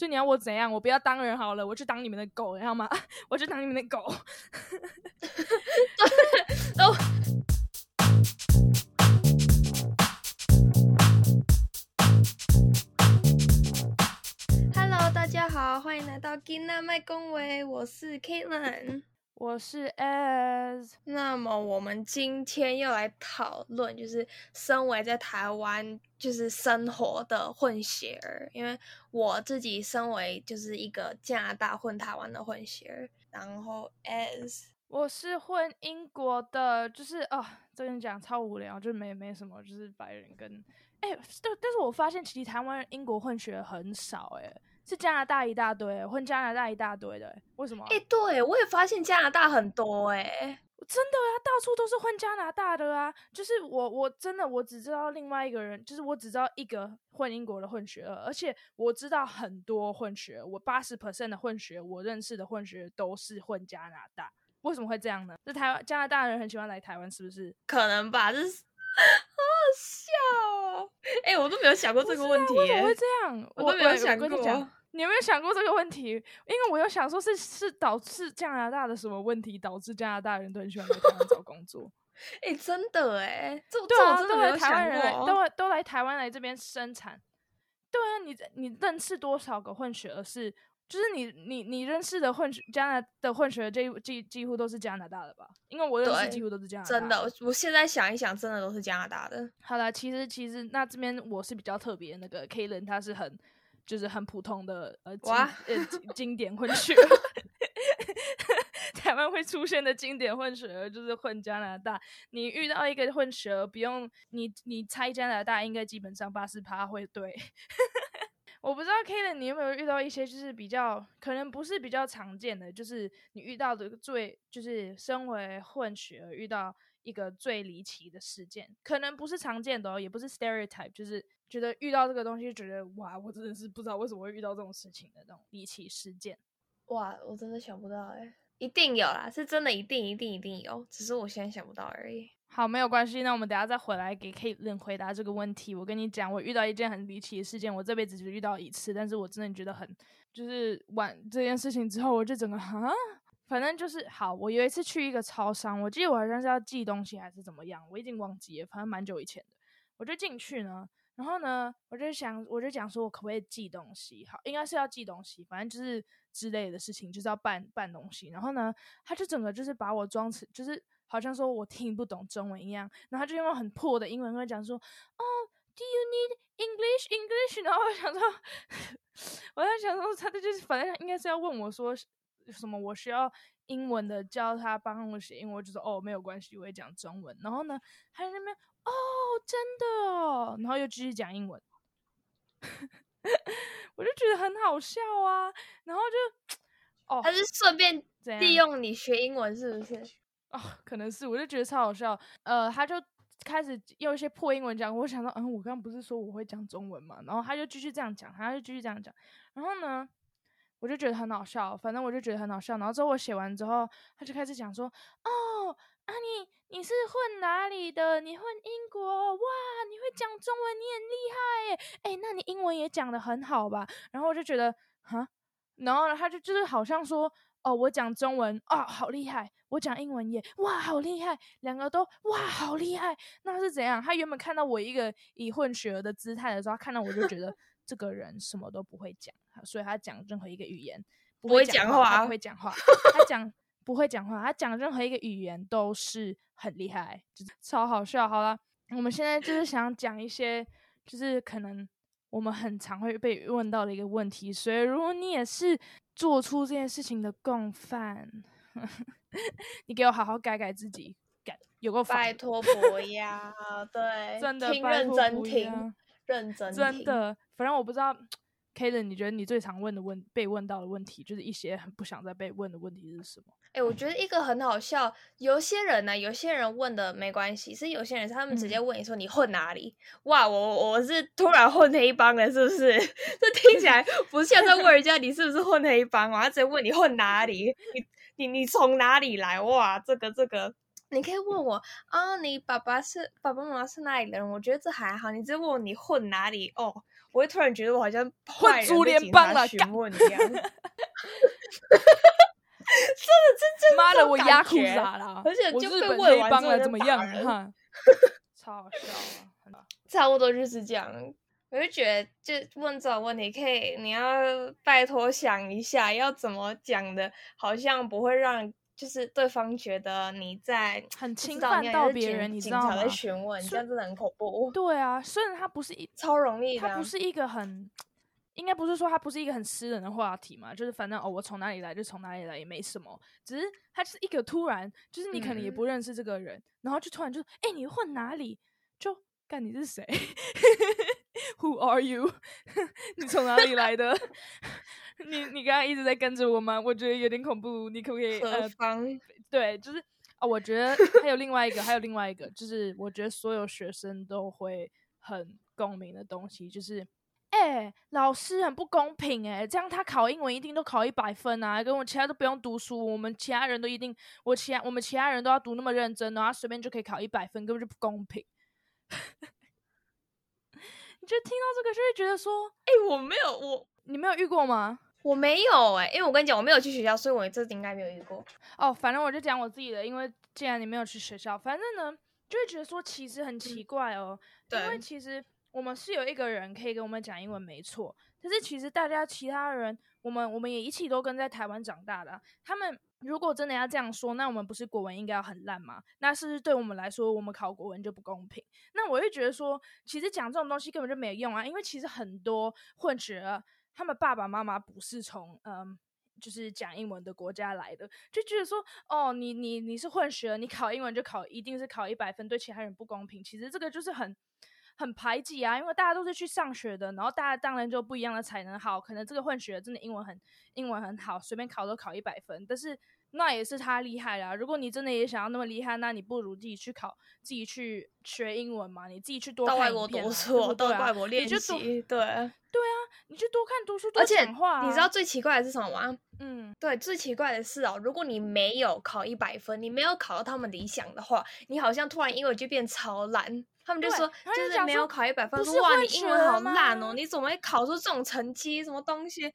所以你要我怎样？我不要当人好了，我去当你们的狗，你知道吗？我去当你们的狗。都。Hello，大家好，欢迎来到金娜麦公维，我是 Kaitlyn。我是 S，那么我们今天要来讨论，就是身为在台湾就是生活的混血儿，因为我自己身为就是一个加拿大混台湾的混血儿，然后 S，我是混英国的，就是哦，这边讲超无聊，就没没什么，就是白人跟哎，但但是我发现其实台湾英国混血很少哎。是加拿大一大堆，混加拿大一大堆的，为什么？哎、欸，对，我也发现加拿大很多，哎，真的呀，到处都是混加拿大的啊。就是我，我真的我只知道另外一个人，就是我只知道一个混英国的混血儿，而且我知道很多混血儿，我八十 percent 的混血，我认识的混血都是混加拿大。为什么会这样呢？是台湾加拿大人很喜欢来台湾，是不是？可能吧，这笑哦。哎、欸，我都没有想过这个问题，为什么会这样？我都没有想过。你有没有想过这个问题？因为我有想说是，是是导致加拿大的什么问题导致加拿大人都很喜欢来台湾找工作？哎、欸，真的诶，这对啊，这都来台湾人来都都来台湾来这边生产。对啊，你你认识多少个混血儿是？就是你你你认识的混血加拿的混血这，几几几乎都是加拿大的吧？因为我认识几乎都是加拿大的。真的，我现在想一想，真的都是加拿大的。好了，其实其实那这边我是比较特别，那个 Kaitlyn 他是很。就是很普通的呃经呃经典混血，台湾会出现的经典混血就是混加拿大。你遇到一个混血，不用你你猜加拿大，应该基本上八十趴会对。我不知道 KEN 你有没有遇到一些就是比较可能不是比较常见的，就是你遇到的最就是身为混血遇到一个最离奇的事件，可能不是常见的哦，也不是 stereotype，就是。觉得遇到这个东西，觉得哇，我真的是不知道为什么会遇到这种事情的那种离奇事件。哇，我真的想不到哎，一定有啦，是真的一定一定一定有，只是我现在想不到而已。好，没有关系，那我们等下再回来给 Kaitlyn 回答这个问题。我跟你讲，我遇到一件很离奇的事件，我这辈子就遇到一次，但是我真的觉得很，就是完这件事情之后，我就整个哈，反正就是好。我有一次去一个超商，我记得我好像是要寄东西还是怎么样，我已经忘记了，反正蛮久以前的，我就进去呢。然后呢，我就想，我就讲说，我可不可以寄东西？好，应该是要寄东西，反正就是之类的事情，就是要办办东西。然后呢，他就整个就是把我装成，就是好像说我听不懂中文一样。然后他就用很破的英文跟我讲说：“哦，Do you need English? English？” 然后我想说，我在想说，他这就是反正应该是要问我说什么，我需要英文的教他帮我写英文，我就说哦，没有关系，我会讲中文。然后呢，他在那边。哦，真的哦，然后又继续讲英文，我就觉得很好笑啊。然后就，哦，他是顺便利用你学英文，是不是？哦，可能是，我就觉得超好笑。呃，他就开始用一些破英文讲，我想到，嗯，我刚刚不是说我会讲中文嘛？然后他就继续这样讲，他就继续这样讲。然后呢，我就觉得很好笑，反正我就觉得很好笑。然后之后我写完之后，他就开始讲说，哦，啊你。你是混哪里的？你混英国哇！你会讲中文，你很厉害耶！哎，那你英文也讲得很好吧？然后我就觉得，哈，然后他就就是好像说，哦，我讲中文啊，好厉害！我讲英文也哇，好厉害！两个都哇，好厉害！那是怎样？他原本看到我一个以混血儿的姿态的时候，他看到我就觉得 这个人什么都不会讲，所以他讲任何一个语言不会讲话，不会讲话，他讲。不会讲话，他讲任何一个语言都是很厉害，就是超好笑。好了，我们现在就是想讲一些，就是可能我们很常会被问到的一个问题。所以，如果你也是做出这件事情的共犯，你给我好好改改自己，改有个拜托不要，对，真的听认真听，认真听，真的。反正我不知道，Kaitlyn，你觉得你最常问的问被问到的问题，就是一些很不想再被问的问题是什么？哎、欸，我觉得一个很好笑，有些人呢、啊，有些人问的没关系，是有些人他们直接问你说你混哪里？嗯、哇，我我是突然混黑帮的，是不是？这听起来 不像在问人家你是不是混黑帮啊，他直接问你混哪里？你你你从哪里来？哇，这个这个，你可以问我啊，你爸爸是爸爸妈妈是哪里人？我觉得这还好，你直接问我你混哪里？哦，我会突然觉得我好像混珠联邦了，询问一 样。真的真真妈的，我压苦啥了？而且就被问完了怎么样？哈，超好笑啊！差不多就是这样。我就觉得，就问这种问题，可以你要拜托想一下，要怎么讲的，好像不会让就是对方觉得你在很侵犯到别人，你知道吗？在询问，这样真的很恐怖。对啊，虽然他不是一 超容易的，他不是一个很，应该不是说他不是一个很私人的话题嘛，就是反正哦，我从哪里来就从哪里来，也没什么，只是他就是一个突然，就是你可能也不认识这个人，嗯、然后就突然就哎、欸，你混哪里？就干你是谁？Who are you？你从哪里来的？你你刚刚一直在跟着我吗？我觉得有点恐怖。你可不可以？何方？呃、对，就是啊、哦，我觉得还有另外一个，还有另外一个，就是我觉得所有学生都会很共鸣的东西，就是哎、欸，老师很不公平哎、欸，这样他考英文一定都考一百分啊，跟我其他都不用读书，我们其他人都一定，我其他我们其他人都要读那么认真，然后随便就可以考一百分，根本就不公平。你就听到这个就会觉得说，哎、欸，我没有，我你没有遇过吗？我没有哎、欸，因为我跟你讲，我没有去学校，所以我这应该没有遇过。哦，反正我就讲我自己的，因为既然你没有去学校，反正呢，就会觉得说其实很奇怪哦。嗯、因为其实我们是有一个人可以跟我们讲英文，没错。但是其实大家其他人，我们我们也一起都跟在台湾长大的、啊，他们。如果真的要这样说，那我们不是国文应该要很烂吗？那是不是对我们来说，我们考国文就不公平？那我会觉得说，其实讲这种东西根本就没有用啊，因为其实很多混血，他们爸爸妈妈不是从嗯，就是讲英文的国家来的，就觉得说，哦，你你你是混血，你考英文就考一定是考一百分，对其他人不公平。其实这个就是很。很排挤啊，因为大家都是去上学的，然后大家当然就不一样的才能好，可能这个混血真的英文很英文很好，随便考都考一百分，但是那也是他厉害啦。如果你真的也想要那么厉害，那你不如自己去考，自己去学英文嘛，你自己去多到外国读书，到外国练习，对对啊，你去多看读书，多讲话啊。而且你知道最奇怪的是什么吗？嗯，对，最奇怪的是哦，如果你没有考一百分，你没有考到他们理想的话，你好像突然英文就变超烂。他们就说，就是没有考一百分，说哇，你英文好烂哦，你怎么会考出这种成绩？什么东西？对呀、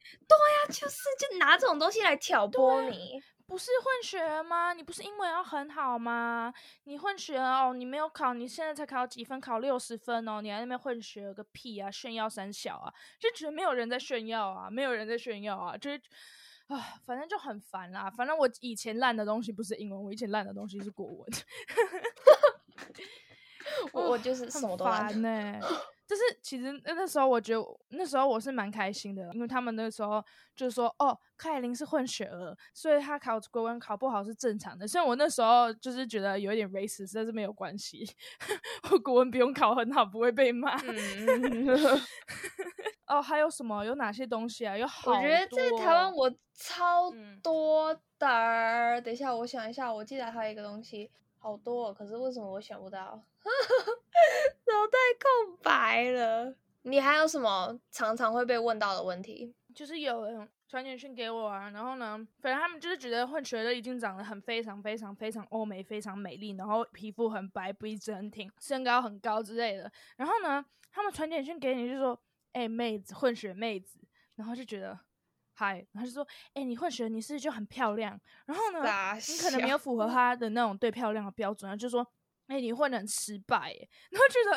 啊，就是就拿这种东西来挑拨你。不是混血儿吗？你不是英文要很好吗？你混血哦，你没有考，你现在才考几分？考六十分哦，你还在那边混血个屁啊！炫耀三小啊，就觉得没有人在炫耀啊，没有人在炫耀啊，就是啊，反正就很烦啦。反正我以前烂的东西不是英文，我以前烂的东西是国文。我我就是什么都烦呢、欸，就是其实那那时候我觉得那时候我是蛮开心的，因为他们那时候就是说哦，凯琳是混血儿，所以他考国文考不好是正常的。虽然我那时候就是觉得有一点 racist，但是没有关系，我国文不用考很好不会被骂。嗯、哦，还有什么？有哪些东西啊？有好多。我觉得在台湾我超多的、嗯。等一下，我想一下，我记得还有一个东西。好多，可是为什么我想不到？脑袋空白了。你还有什么常常会被问到的问题？就是有人传简讯给我啊，然后呢，反正他们就是觉得混血的已经长得很非常非常非常欧美，非常美丽，然后皮肤很白，鼻子很挺，身高很高之类的。然后呢，他们传简讯给你就说：“哎、欸，妹子，混血妹子。”然后就觉得。嗨，他就说，哎、欸，你混血，你是不是就很漂亮？然后呢，你可能没有符合他的那种对漂亮的标准啊，就说。哎、欸，你混的很失败，哎，然后觉得，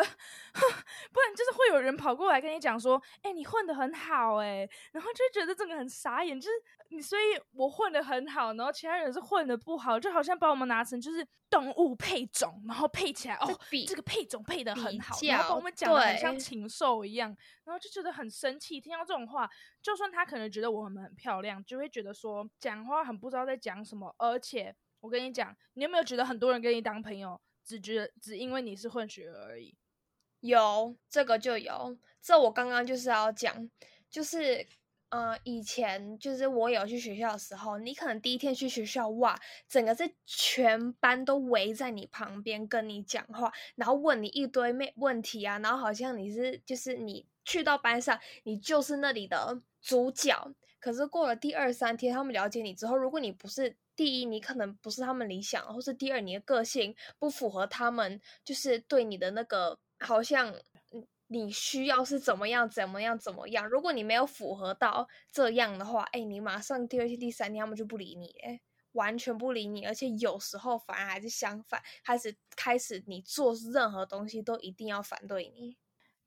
不然就是会有人跑过来跟你讲说，哎、欸，你混的很好，哎，然后就觉得这个很傻眼，就是你，所以我混的很好，然后其他人是混的不好，就好像把我们拿成就是动物配种，然后配起来，哦，这个配种配的很好，然后把我们讲的很像禽兽一样，然后就觉得很生气，听到这种话，就算他可能觉得我们很漂亮，就会觉得说讲话很不知道在讲什么，而且我跟你讲，你有没有觉得很多人跟你当朋友？只觉得只因为你是混血而已，有这个就有，这我刚刚就是要讲，就是呃，以前就是我有去学校的时候，你可能第一天去学校，哇，整个是全班都围在你旁边跟你讲话，然后问你一堆没问题啊，然后好像你是就是你去到班上，你就是那里的主角。可是过了第二三天，他们了解你之后，如果你不是。第一，你可能不是他们理想，或是第二，你的个性不符合他们，就是对你的那个好像你需要是怎么样怎么样怎么样。如果你没有符合到这样的话，哎，你马上第二天第三天他们就不理你，哎，完全不理你，而且有时候反而还是相反，开始开始你做任何东西都一定要反对你。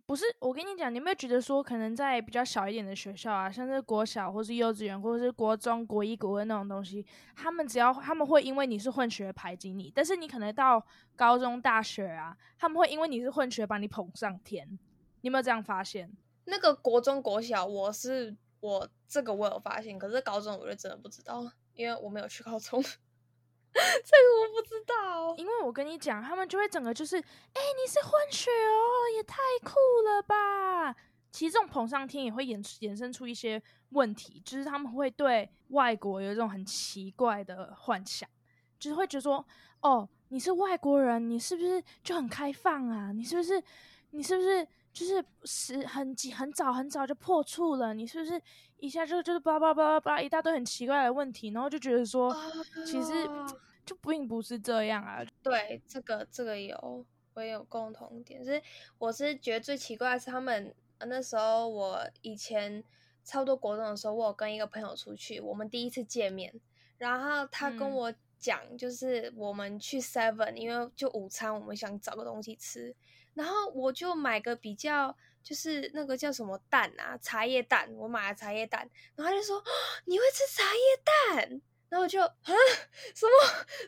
不是，我跟你讲，你有没有觉得说，可能在比较小一点的学校啊，像是国小或是幼稚园，或者是国中、国一、国二那种东西，他们只要他们会因为你是混血排挤你，但是你可能到高中、大学啊，他们会因为你是混血把你捧上天。你有没有这样发现？那个国中、国小，我是我这个我有发现，可是高中我就真的不知道，因为我没有去高中。这个我不知道，因为我跟你讲，他们就会整个就是，哎，你是混血哦，也太酷了吧！其实这种捧上天也会衍衍生出一些问题，就是他们会对外国有一种很奇怪的幻想，就是会觉得说，哦，你是外国人，你是不是就很开放啊？你是不是，你是不是就是是很很早很早就破处了？你是不是？一下就就是叭叭叭叭叭一大堆很奇怪的问题，然后就觉得说，其实就并不是这样啊。对，这个这个有我也有共同点，就是我是觉得最奇怪的是他们那时候我以前差不多国中的时候，我有跟一个朋友出去，我们第一次见面，然后他跟我讲，就是我们去 Seven，因为就午餐我们想找个东西吃，然后我就买个比较。就是那个叫什么蛋啊，茶叶蛋，我买了茶叶蛋，然后他就说，你会吃茶叶蛋？然后我就啊，什么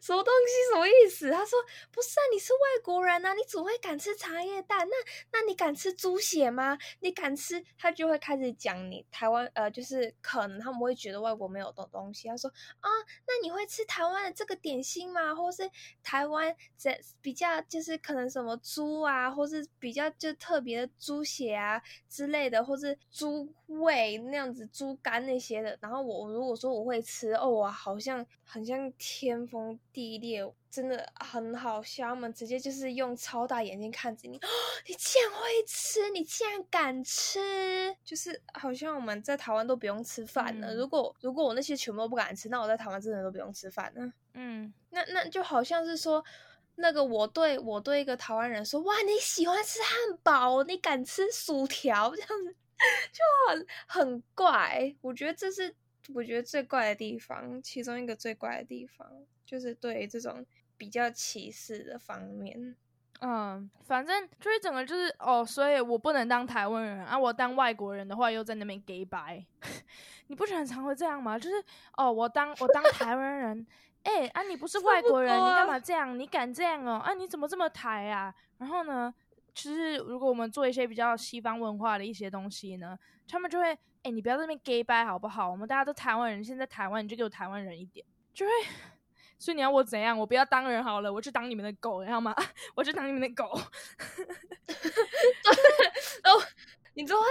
什么东西，什么意思？他说不是啊，你是外国人啊，你怎会敢吃茶叶蛋？那那你敢吃猪血吗？你敢吃？他就会开始讲你台湾呃，就是可能他们会觉得外国没有东东西。他说啊，那你会吃台湾的这个点心吗？或是台湾这比较就是可能什么猪啊，或是比较就特别的猪血啊之类的，或是猪胃那样子猪肝那些的。然后我如果说我会吃，哦哇，好。好像很像天崩地裂，真的很好笑。他们直接就是用超大眼睛看着你，哦，你竟然会吃，你竟然敢吃，就是好像我们在台湾都不用吃饭了。嗯、如果如果我那些全部都不敢吃，那我在台湾真的都不用吃饭了。嗯，那那就好像是说，那个我对我对一个台湾人说，哇，你喜欢吃汉堡，你敢吃薯条，这样子 就很很怪。我觉得这是。我觉得最怪的地方，其中一个最怪的地方，就是对这种比较歧视的方面。嗯，反正就是整个就是哦，所以我不能当台湾人啊，我当外国人的话又在那边假掰。你不是很常会这样吗？就是哦，我当我当台湾人，哎、啊，你不是外国人，你干嘛这样？你敢这样哦？啊，你怎么这么台啊？然后呢，其实如果我们做一些比较西方文化的一些东西呢，他们就会。哎、欸，你不要在那边 gay 掰好不好？我们大家都台湾人，现在台湾你就给我台湾人一点，就会。所以你要我怎样？我不要当人好了，我去当你们的狗，你知道吗？我去当你们的狗。哦，你都会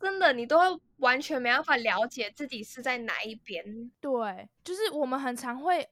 真的，你都会完全没办法了解自己是在哪一边。对，就是我们很常会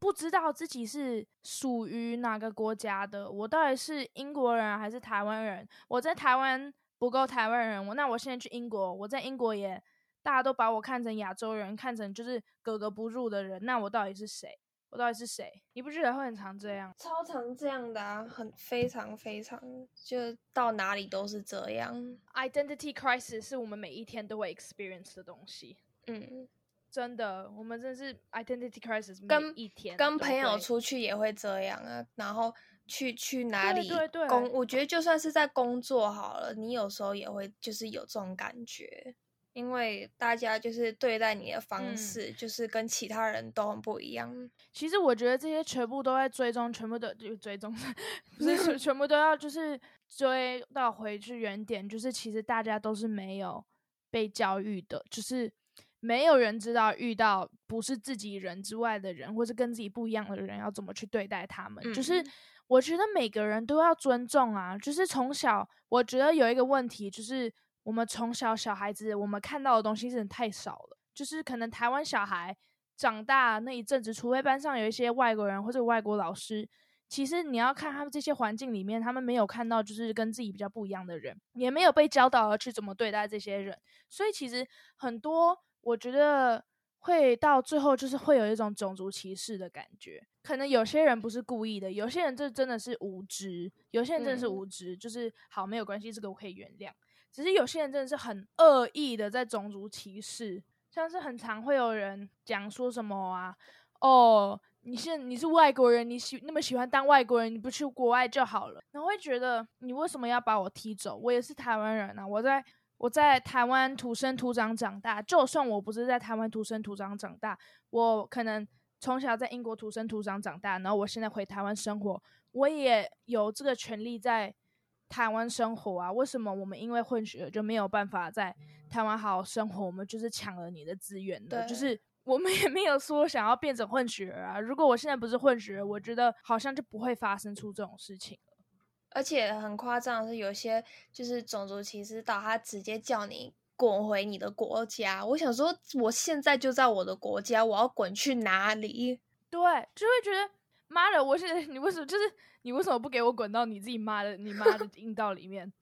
不知道自己是属于哪个国家的。我到底是英国人还是台湾人？我在台湾。不够台湾人，我那我现在去英国，我在英国也大家都把我看成亚洲人，看成就是格格不入的人，那我到底是谁？我到底是谁？你不觉得会很常这样？超常这样的啊，很非常非常，就到哪里都是这样。Identity crisis 是我们每一天都会 experience 的东西。嗯，真的，我们真的是 identity crisis，跟一天跟跟朋友出去也会这样啊，然后。去去哪里工？对对对，我觉得就算是在工作好了，你有时候也会就是有这种感觉，因为大家就是对待你的方式，就是跟其他人都很不一样。嗯、其实我觉得这些全部都在追踪，全部都就追踪，不是 全部都要就是追到回去原点，就是其实大家都是没有被教育的，就是没有人知道遇到不是自己人之外的人，或是跟自己不一样的人要怎么去对待他们，嗯、就是。我觉得每个人都要尊重啊，就是从小，我觉得有一个问题，就是我们从小小孩子，我们看到的东西真的太少了。就是可能台湾小孩长大那一阵子，除非班上有一些外国人或者外国老师，其实你要看他们这些环境里面，他们没有看到就是跟自己比较不一样的人，也没有被教导要去怎么对待这些人。所以其实很多，我觉得会到最后就是会有一种种族歧视的感觉。可能有些人不是故意的，有些人这真的是无知，有些人真的是无知，嗯、就是好没有关系，这个我可以原谅。只是有些人真的是很恶意的在种族歧视，像是很常会有人讲说什么啊，哦。你是你是外国人，你喜那么喜欢当外国人，你不去国外就好了。然后会觉得你为什么要把我踢走？我也是台湾人啊，我在我在台湾土生土长长大。就算我不是在台湾土生土长长大，我可能从小在英国土生土长长大，然后我现在回台湾生活，我也有这个权利在台湾生活啊。为什么我们因为混血就没有办法在台湾好好生活？我们就是抢了你的资源的，就是。我们也没有说想要变成混血儿啊！如果我现在不是混血儿，我觉得好像就不会发生出这种事情。而且很夸张的是，有些就是种族歧视到他直接叫你滚回你的国家。我想说，我现在就在我的国家，我要滚去哪里？对，就会觉得妈的，我现在 你为什么就是？你为什么不给我滚到你自己妈的你妈的 阴道里面？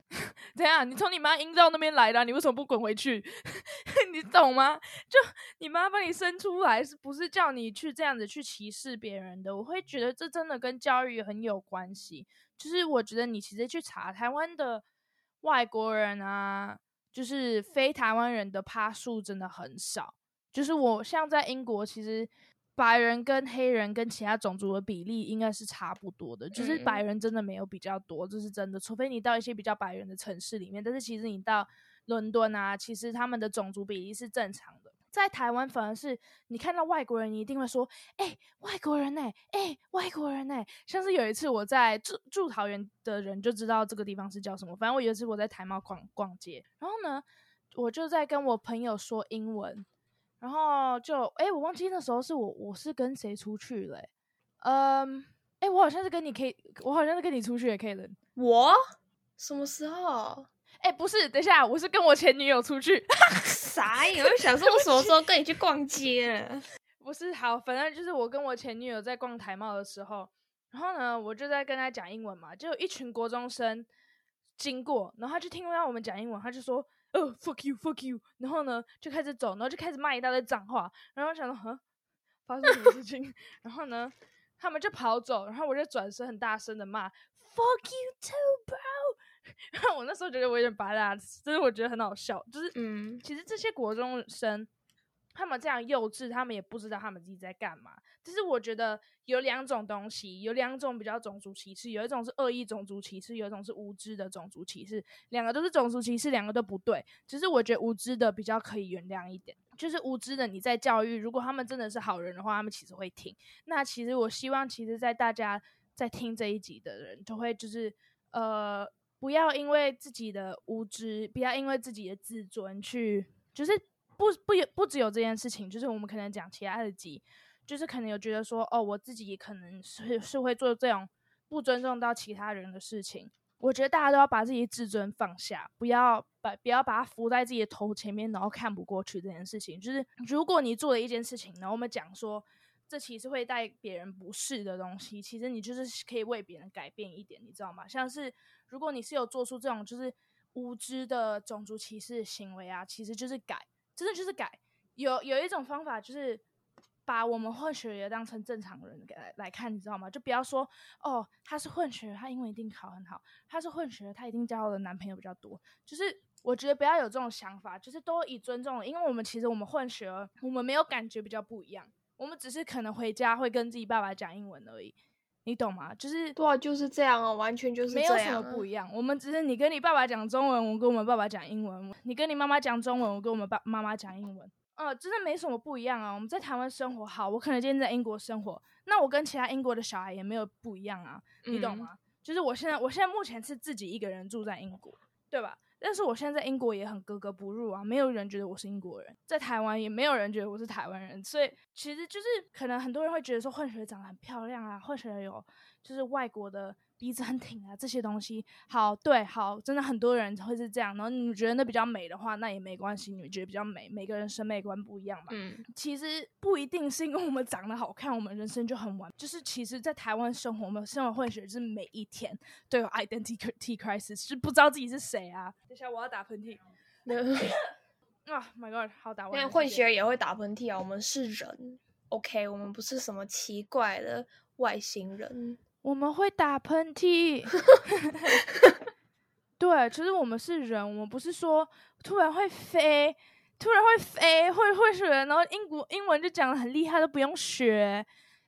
怎样？你从你妈阴道那边来的，你为什么不滚回去？你懂吗？就你妈把你生出来，是不是叫你去这样子去歧视别人的？我会觉得这真的跟教育很有关系。就是我觉得你其实去查台湾的外国人啊，就是非台湾人的趴数真的很少。就是我像在英国，其实。白人跟黑人跟其他种族的比例应该是差不多的，就是白人真的没有比较多，这是真的。除非你到一些比较白人的城市里面，但是其实你到伦敦啊，其实他们的种族比例是正常的。在台湾反而是你看到外国人，你一定会说：“哎，外国人呢？哎，外国人呢？”像是有一次我在住住桃园的人就知道这个地方是叫什么。反正我有一次我在台贸逛逛街，然后呢，我就在跟我朋友说英文。然后就哎，我忘记那时候是我我是跟谁出去了？嗯，哎，我好像是跟你可以，我好像是跟你出去也可以了。我什么时候？哎，不是，等一下，我是跟我前女友出去。啥呀？我就想说，我什么 时候跟你去逛街？不是，好，反正就是我跟我前女友在逛台贸的时候，然后呢，我就在跟她讲英文嘛，就有一群国中生经过，然后他就听到我们讲英文，他就说。哦、oh，fuck you，fuck you，然后呢，就开始走，然后就开始骂一大堆脏话，然后我想说，哼，发生什么事情？然后呢，他们就跑走，然后我就转身很大声的骂，fuck you too，bro。我那时候觉得我有点白啦，真是我觉得很好笑，就是，嗯，其实这些国中生。他们这样幼稚，他们也不知道他们自己在干嘛。就是我觉得有两种东西，有两种比较种族歧视，有一种是恶意种族歧视，有一种是无知的种族歧视。两个都是种族歧视，两个都不对。只是我觉得无知的比较可以原谅一点，就是无知的你在教育，如果他们真的是好人的话，他们其实会听。那其实我希望，其实，在大家在听这一集的人，就会就是呃，不要因为自己的无知，不要因为自己的自尊去，就是。不不也不只有这件事情，就是我们可能讲其他的集，就是可能有觉得说，哦，我自己可能是是会做这种不尊重到其他人的事情。我觉得大家都要把自己自尊放下，不要把不要把它浮在自己的头前面，然后看不过去这件事情。就是如果你做了一件事情，然后我们讲说这其实会带别人不适的东西，其实你就是可以为别人改变一点，你知道吗？像是如果你是有做出这种就是无知的种族歧视行为啊，其实就是改。真的就是改，有有一种方法就是把我们混血儿当成正常人来来看，你知道吗？就不要说哦，他是混血儿，他英文一定考很好；他是混血儿，他一定交的男朋友比较多。就是我觉得不要有这种想法，就是都以尊重，因为我们其实我们混血儿，我们没有感觉比较不一样，我们只是可能回家会跟自己爸爸讲英文而已。你懂吗？就是对啊，就是这样哦，完全就是这样，没有什么不一样。我们只是你跟你爸爸讲中文，我跟我们爸爸讲英文；你跟你妈妈讲中文，我跟我们爸妈妈讲英文。呃，真的没什么不一样啊。我们在台湾生活好，我可能今天在英国生活，那我跟其他英国的小孩也没有不一样啊。你懂吗？嗯、就是我现在，我现在目前是自己一个人住在英国，对吧？但是我现在在英国也很格格不入啊，没有人觉得我是英国人，在台湾也没有人觉得我是台湾人，所以其实就是可能很多人会觉得说混血长得很漂亮啊，混血有就是外国的。鼻子很挺啊，这些东西好，对，好，真的很多人会是这样。然后你觉得那比较美的话，那也没关系，你们觉得比较美，每个人审美观不一样嘛。嗯，其实不一定是因为我们长得好看，我们人生就很完。就是其实，在台湾生活，我们生活混血，是每一天都有 identity crisis，是不知道自己是谁啊。等一下，我要打喷嚏。啊、oh,，My God，好打。因为混血也会打喷嚏啊，我们是人，OK，我们不是什么奇怪的外星人。我们会打喷嚏。对，其实我们是人，我们不是说突然会飞，突然会飞，会会学，然后英国英文就讲的很厉害，都不用学，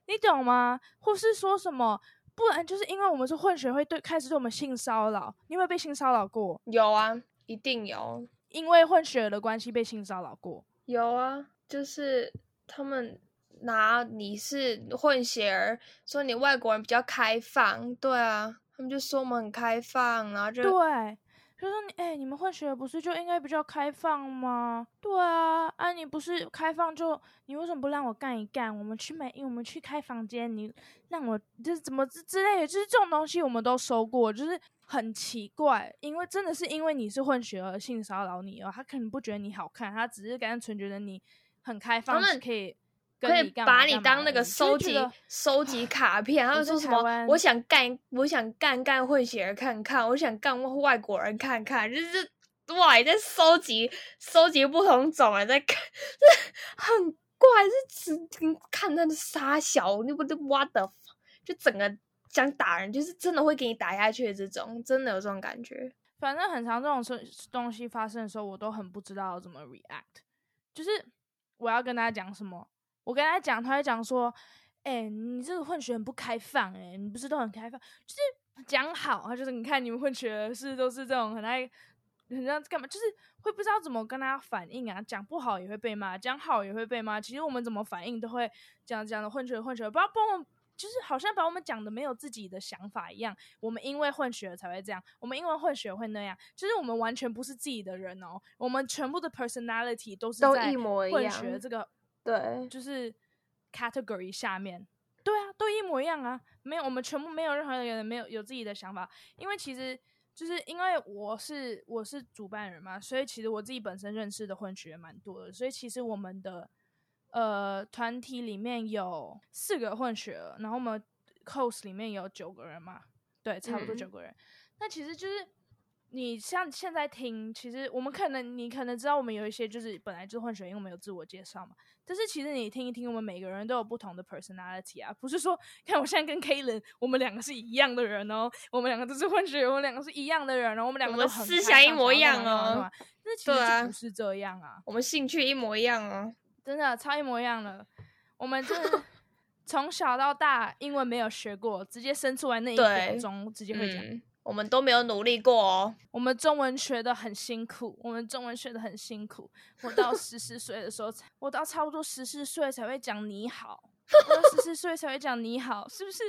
你懂吗？或是说什么？不然就是因为我们是混血，会对开始对我们性骚扰。你有没有被性骚扰过？有啊，一定有。因为混血的关系被性骚扰过。有啊，就是他们拿你是混血儿，说你外国人比较开放。对啊，他们就说我们很开放，然后就对。就说你，哎、欸，你们混血儿不是就应该比较开放吗？对啊，啊，你不是开放就你为什么不让我干一干？我们去美，我们去开房间，你让我就是怎么之之类的，就是这种东西我们都收过，就是很奇怪，因为真的是因为你是混血儿性骚扰你哦，他可能不觉得你好看，他只是单纯觉得你很开放，是可以。可以把你当那个收集收集卡片，然后说什么？我想干，我想干干混血儿看看，我想干外国人看看，就是哇，你在收集收集不同种人在看，这很怪，是只看那个傻小，你不就 what the fuck，就整个想打人，就是真的会给你打下去的这种，真的有这种感觉。反正很长这种事东西发生的时候，我都很不知道怎么 react，就是我要跟大家讲什么。我跟他讲，他会讲说：“哎、欸，你这个混血很不开放、欸，哎，你不是都很开放？就是讲好，他就是你看你们混血是都是这种很爱，很像干嘛？就是会不知道怎么跟他反应啊，讲不好也会被骂，讲好也会被骂。其实我们怎么反应都会讲讲的混血混血，不要帮我，就是好像把我们讲的没有自己的想法一样。我们因为混血才会这样，我们因为混血会那样，就是我们完全不是自己的人哦，我们全部的 personality 都是在混血这个。”对，就是 category 下面，对啊，都一模一样啊，没有，我们全部没有任何人没有有自己的想法，因为其实就是因为我是我是主办人嘛，所以其实我自己本身认识的混血蛮多的，所以其实我们的呃团体里面有四个混血儿，然后我们 cos 里面有九个人嘛，对，差不多九个人，嗯、那其实就是。你像现在听，其实我们可能你可能知道，我们有一些就是本来就是混血，因为我们有自我介绍嘛。但是其实你听一听，我们每个人都有不同的 personality 啊，不是说看我现在跟 Kaylen，我们两个是一样的人哦，我们两个都是混血，我们两个是一样的人，然后我们两个都很思想一模一样哦。但是其实不是这样啊，我们兴趣一模一样哦，真的超一模一样的。我们真的 从小到大英文没有学过，直接生出来那一秒钟直接会讲。嗯我们都没有努力过哦。我们中文学的很辛苦，我们中文学的很辛苦。我到十四岁的时候，我到差不多十四岁才会讲你好，我到十四岁才会讲你好，是不是？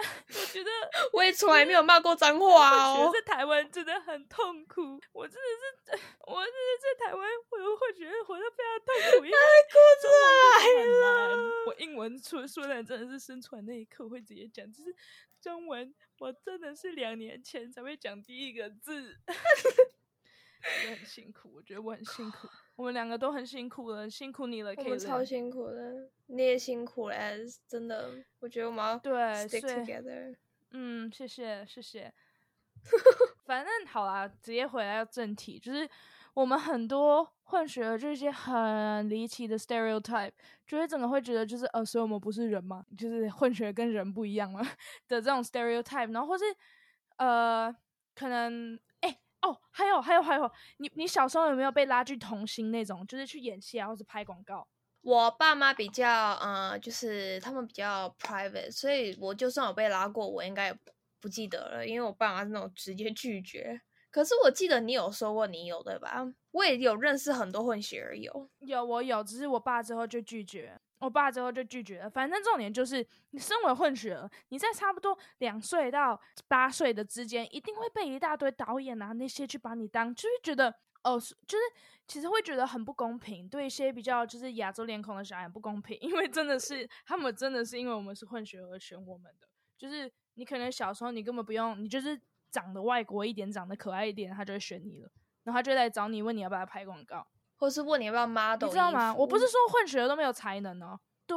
我觉得我也从来没有骂过脏话哦。我觉得在台湾真的很痛苦，我真的是，我真的在台湾，我会觉得活得非常痛苦，因为哭出来了。我英文出说的真的是生出来那一刻会直接讲，就是中文。我真的是两年前才会讲第一个字，我很辛苦，我觉得我很辛苦，我们两个都很辛苦了，辛苦你了，我们超辛苦的，你也辛苦了，真的，我觉得我们要对 stick together，嗯，谢谢谢谢，反正好啦，直接回来正题，就是。我们很多混血儿就是一些很离奇的 stereotype，就会整个会觉得就是呃，所以我们不是人嘛？就是混血跟人不一样嘛？的这种 stereotype，然后或是呃，可能哎哦，还有还有还有，你你小时候有没有被拉去童星那种，就是去演戏啊，或者拍广告？我爸妈比较呃，就是他们比较 private，所以我就算有被拉过，我应该也不记得了，因为我爸妈是那种直接拒绝。可是我记得你有说过你有对吧？我也有认识很多混血儿有，有我有，只是我爸之后就拒绝，我爸之后就拒绝了。反正重点就是，你身为混血儿，你在差不多两岁到八岁的之间，一定会被一大堆导演啊那些去把你当，就是觉得哦，就是其实会觉得很不公平，对一些比较就是亚洲脸孔的小孩不公平，因为真的是他们真的是因为我们是混血而选我们的，就是你可能小时候你根本不用，你就是。长得外国一点，长得可爱一点，他就会选你了。然后他就来找你，问你要不要拍广告，或是问你要不要 model。你知道吗？我不是说混血都没有才能哦。对，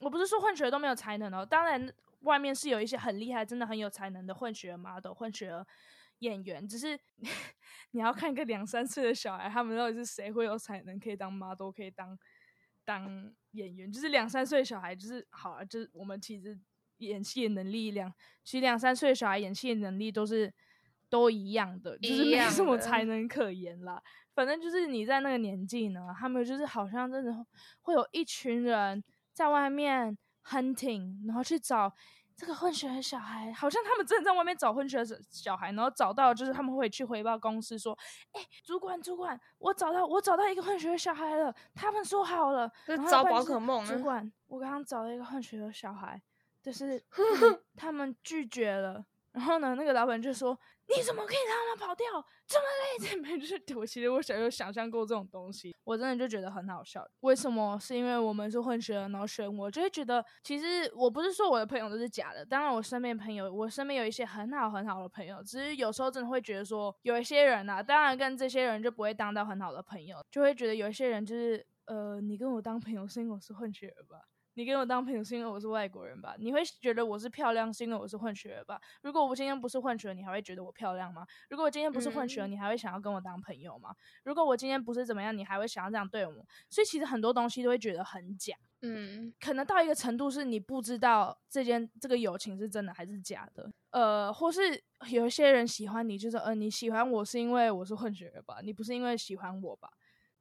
我不是说混血都没有才能哦。当然，外面是有一些很厉害、真的很有才能的混血 model、混血演员，只是 你要看个两三岁的小孩，他们到底是谁会有才能可以当 model，可以当当演员？就是两三岁的小孩，就是好啊，就是我们其实演戏的能力两，其实两三岁的小孩演戏的能力都是都一样的，就是没什么才能可言啦。反正就是你在那个年纪呢，他们就是好像真的会有一群人在外面 hunting，然后去找。这个混血的小孩，好像他们真的在外面找混血的小孩，然后找到就是他们会去回报公司说：“哎，主管，主管，我找到我找到一个混血的小孩了。”他们说好了，是找宝可梦。主管，我刚刚找了一个混血的小孩，就是、嗯、他们拒绝了。然后呢，那个老板就说：“你怎么可以让他们跑掉？这么累，怎么就是？我其实我小时候想象过这种东西，我真的就觉得很好笑。为什么？是因为我们是混血人，然后选我，就会觉得其实我不是说我的朋友都是假的。当然，我身边朋友，我身边有一些很好很好的朋友，只是有时候真的会觉得说，有一些人啊，当然跟这些人就不会当到很好的朋友，就会觉得有一些人就是呃，你跟我当朋友是因为我是混血儿吧。”你跟我当朋友是因为我是外国人吧？你会觉得我是漂亮是因为我是混血儿吧？如果我今天不是混血儿，你还会觉得我漂亮吗？如果我今天不是混血儿，你还会想要跟我当朋友吗？如果我今天不是怎么样，你还会想要这样对我？所以其实很多东西都会觉得很假。嗯，可能到一个程度是你不知道这件这个友情是真的还是假的。呃，或是有一些人喜欢你，就是呃你喜欢我是因为我是混血儿吧？你不是因为喜欢我吧？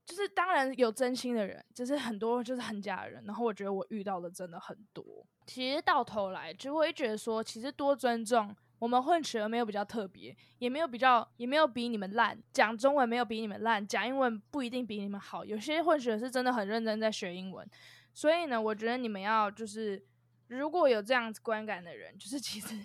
就是当然有真心的人，就是很多就是很假的人。然后我觉得我遇到的真的很多。其实到头来就会觉得说，其实多尊重我们混血儿没有比较特别，也没有比较，也没有比你们烂。讲中文没有比你们烂，讲英文不一定比你们好。有些混血儿是真的很认真在学英文。所以呢，我觉得你们要就是如果有这样子观感的人，就是其实。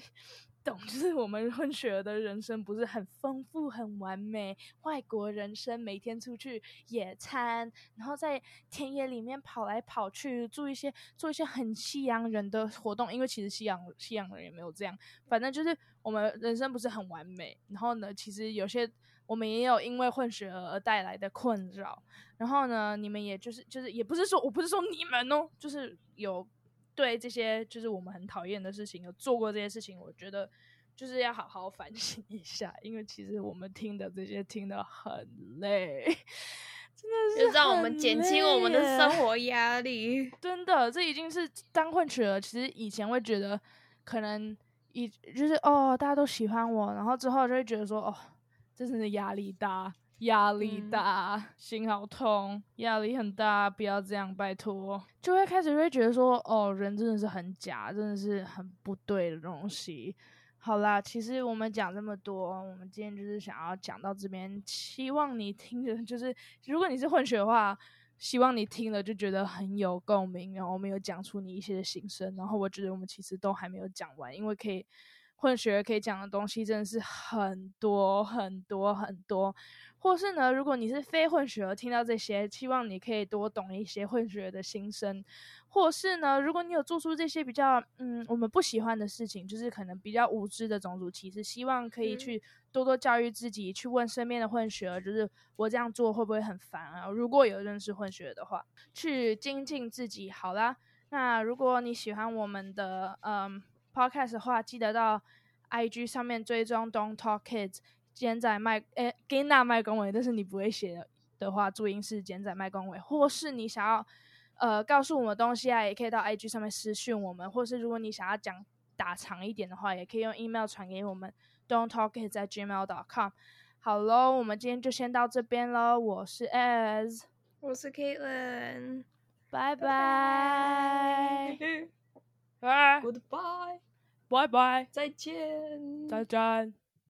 懂，就是我们混血儿的人生不是很丰富、很完美。外国人生每天出去野餐，然后在田野里面跑来跑去，做一些做一些很西洋人的活动。因为其实西洋西洋人也没有这样。反正就是我们人生不是很完美。然后呢，其实有些我们也有因为混血儿而带来的困扰。然后呢，你们也就是就是也不是说我不是说你们哦，就是有。对这些就是我们很讨厌的事情，有做过这些事情，我觉得就是要好好反 省一下，因为其实我们听的这些听得很累，真的是让我们减轻我们的生活压力。真的，这已经是当混血了。其实以前会觉得可能以就是哦，大家都喜欢我，然后之后就会觉得说哦，这真的压力大。压力大，嗯、心好痛，压力很大，不要这样，拜托。就会开始会觉得说，哦，人真的是很假，真的是很不对的东西。好啦，其实我们讲这么多，我们今天就是想要讲到这边，希望你听着，就是如果你是混血的话，希望你听了就觉得很有共鸣，然后我们有讲出你一些的心声。然后我觉得我们其实都还没有讲完，因为可以混血儿可以讲的东西真的是很多很多很多。或是呢，如果你是非混血儿，听到这些，希望你可以多懂一些混血儿的心声。或是呢，如果你有做出这些比较嗯我们不喜欢的事情，就是可能比较无知的种族歧视，希望可以去多多教育自己，嗯、去问身边的混血儿，就是我这样做会不会很烦啊？如果有认识混血儿的话，去精进自己。好啦，那如果你喜欢我们的嗯 podcast 的话，记得到 IG 上面追踪 Don't Talk Kids。简仔麦诶，给那麦公伟，但是你不会写的话，注音是简仔麦公伟，或是你想要呃告诉我们东西啊，也可以到 IG 上面私讯我们，或是如果你想要讲打长一点的话，也可以用 email 传给我们，don't talk it 在 gmail.com。好喽，我们今天就先到这边喽，我是 As，我是 Kaitlyn，拜拜，拜，Goodbye，拜拜，再见，再见。